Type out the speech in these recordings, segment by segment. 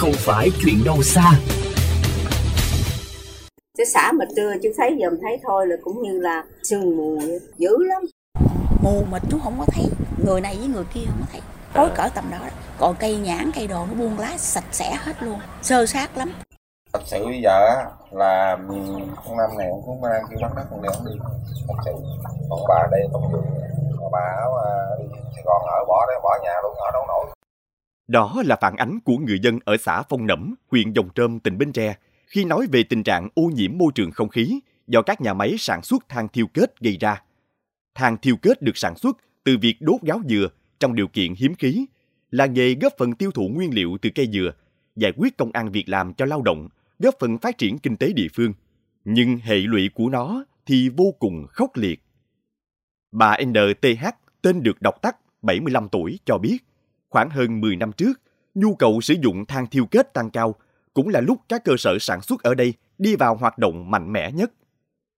không phải chuyện đâu xa. Chứ xã mà trưa chú thấy dòm thấy thôi là cũng như là sương mù dữ lắm. Mù mà chú không có thấy, người này với người kia không có thấy. Tối cỡ tầm đó, còn cây nhãn, cây đồ nó buông lá sạch sẽ hết luôn, sơ sát lắm. thật sự bây giờ là con năm này cũng mang kêu bắt đất con đeo đi thật sự còn bà đây còn bà đi Sài Gòn ở bỏ đấy bỏ nhà luôn ở đâu nổi đó là phản ánh của người dân ở xã Phong Nẫm, huyện Dòng Trơm, tỉnh Bến Tre, khi nói về tình trạng ô nhiễm môi trường không khí do các nhà máy sản xuất than thiêu kết gây ra. Than thiêu kết được sản xuất từ việc đốt gáo dừa trong điều kiện hiếm khí, là nghề góp phần tiêu thụ nguyên liệu từ cây dừa, giải quyết công ăn việc làm cho lao động, góp phần phát triển kinh tế địa phương. Nhưng hệ lụy của nó thì vô cùng khốc liệt. Bà NTH, tên được đọc tắt 75 tuổi, cho biết khoảng hơn 10 năm trước, nhu cầu sử dụng than thiêu kết tăng cao, cũng là lúc các cơ sở sản xuất ở đây đi vào hoạt động mạnh mẽ nhất.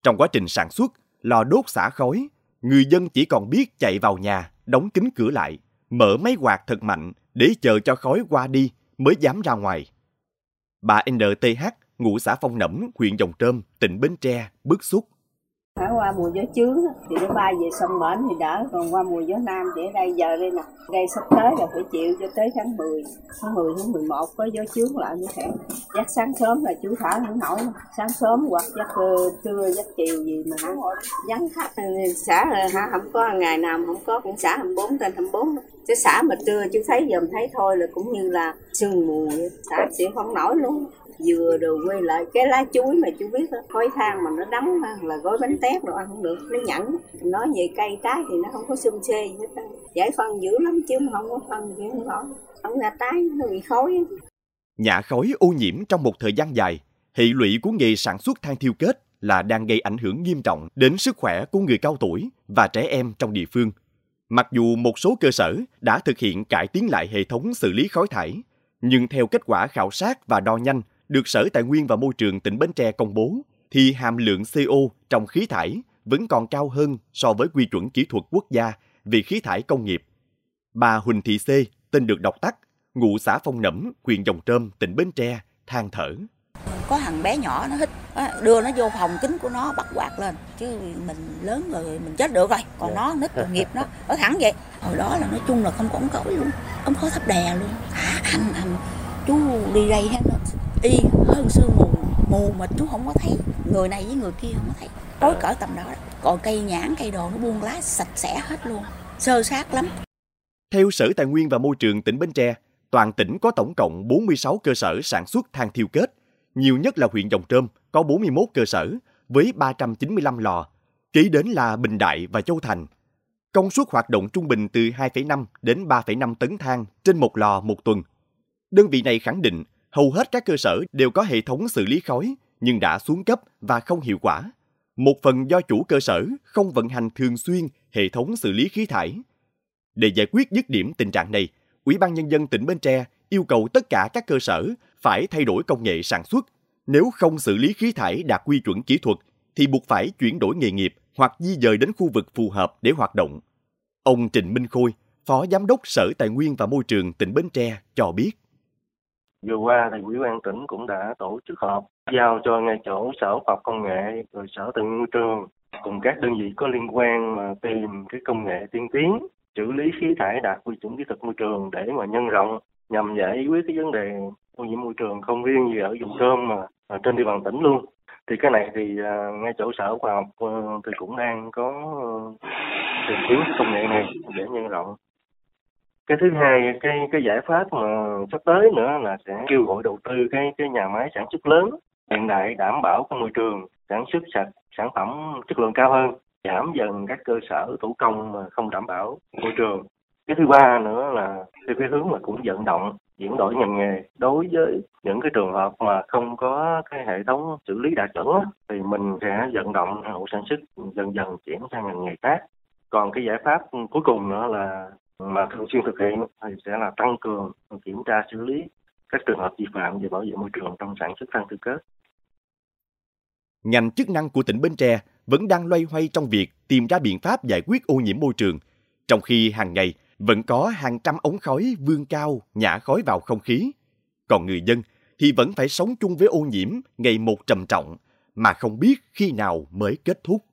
Trong quá trình sản xuất, lò đốt xả khói, người dân chỉ còn biết chạy vào nhà, đóng kín cửa lại, mở máy quạt thật mạnh để chờ cho khói qua đi mới dám ra ngoài. Bà NTH, ngụ xã Phong Nẫm, huyện Dòng Trơm, tỉnh Bến Tre, bức xúc. Hả? Qua mùa gió chướng thì nó bay về sông bển thì đỡ. Còn qua mùa gió nam thì ở đây giờ đây nè, đây sắp tới là phải chịu cho tới tháng 10 tháng 10 tháng 11 có gió chướng lại như thế dắt sáng sớm là chú thở không nổi sáng sớm hoặc dắt trưa dắt chiều gì mà hả vắng khách. Xã hả? Không có ngày nào không có, cũng xã 24 trên 24 chứ xã mà trưa chưa thấy dòm thấy thôi là cũng như là sương mù xã sẽ không nổi luôn. Dừa đồ quay lại. Cái lá chuối mà chú biết đó, khói than mà nó đắng là gói bánh tét đồ ăn không được, nó nhẫn nói về cây trái thì nó không có xum xê gì hết giải phân dữ lắm chứ mà không có phân gì không nổi không ra trái, nó bị khói nhả khói ô nhiễm trong một thời gian dài. Hệ lụy của nghề sản xuất than thiêu kết là đang gây ảnh hưởng nghiêm trọng đến sức khỏe của người cao tuổi và trẻ em trong địa phương. Mặc dù một số cơ sở đã thực hiện cải tiến lại hệ thống xử lý khói thải, nhưng theo kết quả khảo sát và đo nhanh được Sở Tài nguyên và Môi trường tỉnh Bến Tre công bố, thì hàm lượng CO trong khí thải vẫn còn cao hơn so với quy chuẩn kỹ thuật quốc gia về khí thải công nghiệp. Bà Huỳnh Thị C, tên được đọc tắt, ngụ xã Phong Nẫm, huyện Dòng Trơm, tỉnh Bến Tre, than thở. Có thằng bé nhỏ nó hít, đưa nó vô phòng kính của nó bắt quạt lên. Chứ mình lớn rồi mình chết được rồi. Còn nó nít tội nghiệp nó, ở thẳng vậy. Hồi đó là nói chung là không có ống khói luôn. Ống khói thấp đè luôn. À, anh, anh, chú đi đây hết y hơn sương mù mù mà chú không có thấy người này với người kia không có thấy tối cỡ tầm đó còn cây nhãn cây đồ nó buông lá sạch sẽ hết luôn sơ sát lắm theo Sở Tài nguyên và Môi trường tỉnh Bến Tre, toàn tỉnh có tổng cộng 46 cơ sở sản xuất than thiêu kết. Nhiều nhất là huyện Dòng Trơm có 41 cơ sở với 395 lò. Kế đến là Bình Đại và Châu Thành. Công suất hoạt động trung bình từ 2,5 đến 3,5 tấn than trên một lò một tuần. Đơn vị này khẳng định hầu hết các cơ sở đều có hệ thống xử lý khói nhưng đã xuống cấp và không hiệu quả. Một phần do chủ cơ sở không vận hành thường xuyên hệ thống xử lý khí thải. Để giải quyết dứt điểm tình trạng này, Ủy ban Nhân dân tỉnh Bến Tre yêu cầu tất cả các cơ sở phải thay đổi công nghệ sản xuất. Nếu không xử lý khí thải đạt quy chuẩn kỹ thuật, thì buộc phải chuyển đổi nghề nghiệp hoặc di dời đến khu vực phù hợp để hoạt động. Ông Trịnh Minh Khôi, Phó Giám đốc Sở Tài nguyên và Môi trường tỉnh Bến Tre cho biết. Vừa qua thì Ủy ban tỉnh cũng đã tổ chức họp giao cho ngay chỗ Sở Khoa học Công nghệ rồi Sở Tài nguyên Môi trường cùng các đơn vị có liên quan mà tìm cái công nghệ tiên tiến xử lý khí thải đạt quy chuẩn kỹ thuật môi trường để mà nhân rộng nhằm giải quyết cái vấn đề ô nhiễm môi trường không riêng gì ở vùng cơm mà ở trên địa bàn tỉnh luôn. Thì cái này thì uh, ngay chỗ sở khoa học uh, thì cũng đang có uh, tìm kiếm công nghệ này để nhân rộng. Cái thứ hai cái cái giải pháp mà sắp tới nữa là sẽ kêu gọi đầu tư cái cái nhà máy sản xuất lớn hiện đại đảm bảo cái môi trường sản xuất sạch sản phẩm chất lượng cao hơn giảm dần các cơ sở thủ công mà không đảm bảo môi trường cái thứ ba nữa là theo cái hướng là cũng vận động chuyển đổi ngành nghề đối với những cái trường hợp mà không có cái hệ thống xử lý đạt chuẩn thì mình sẽ vận động hộ sản xuất dần dần chuyển sang ngành nghề khác còn cái giải pháp cuối cùng nữa là mà thường xuyên thực hiện thì sẽ là tăng cường kiểm tra xử lý các trường hợp vi phạm về bảo vệ môi trường trong sản xuất than tư kết. Ngành chức năng của tỉnh Bến Tre vẫn đang loay hoay trong việc tìm ra biện pháp giải quyết ô nhiễm môi trường, trong khi hàng ngày vẫn có hàng trăm ống khói vươn cao nhả khói vào không khí. Còn người dân thì vẫn phải sống chung với ô nhiễm ngày một trầm trọng mà không biết khi nào mới kết thúc.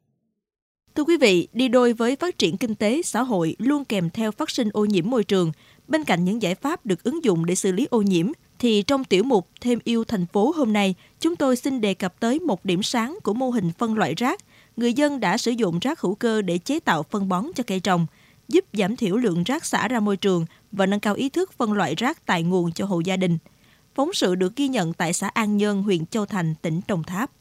Thưa quý vị, đi đôi với phát triển kinh tế, xã hội luôn kèm theo phát sinh ô nhiễm môi trường. Bên cạnh những giải pháp được ứng dụng để xử lý ô nhiễm, thì trong tiểu mục Thêm yêu thành phố hôm nay, chúng tôi xin đề cập tới một điểm sáng của mô hình phân loại rác. Người dân đã sử dụng rác hữu cơ để chế tạo phân bón cho cây trồng, giúp giảm thiểu lượng rác xả ra môi trường và nâng cao ý thức phân loại rác tại nguồn cho hộ gia đình. Phóng sự được ghi nhận tại xã An Nhơn, huyện Châu Thành, tỉnh Đồng Tháp.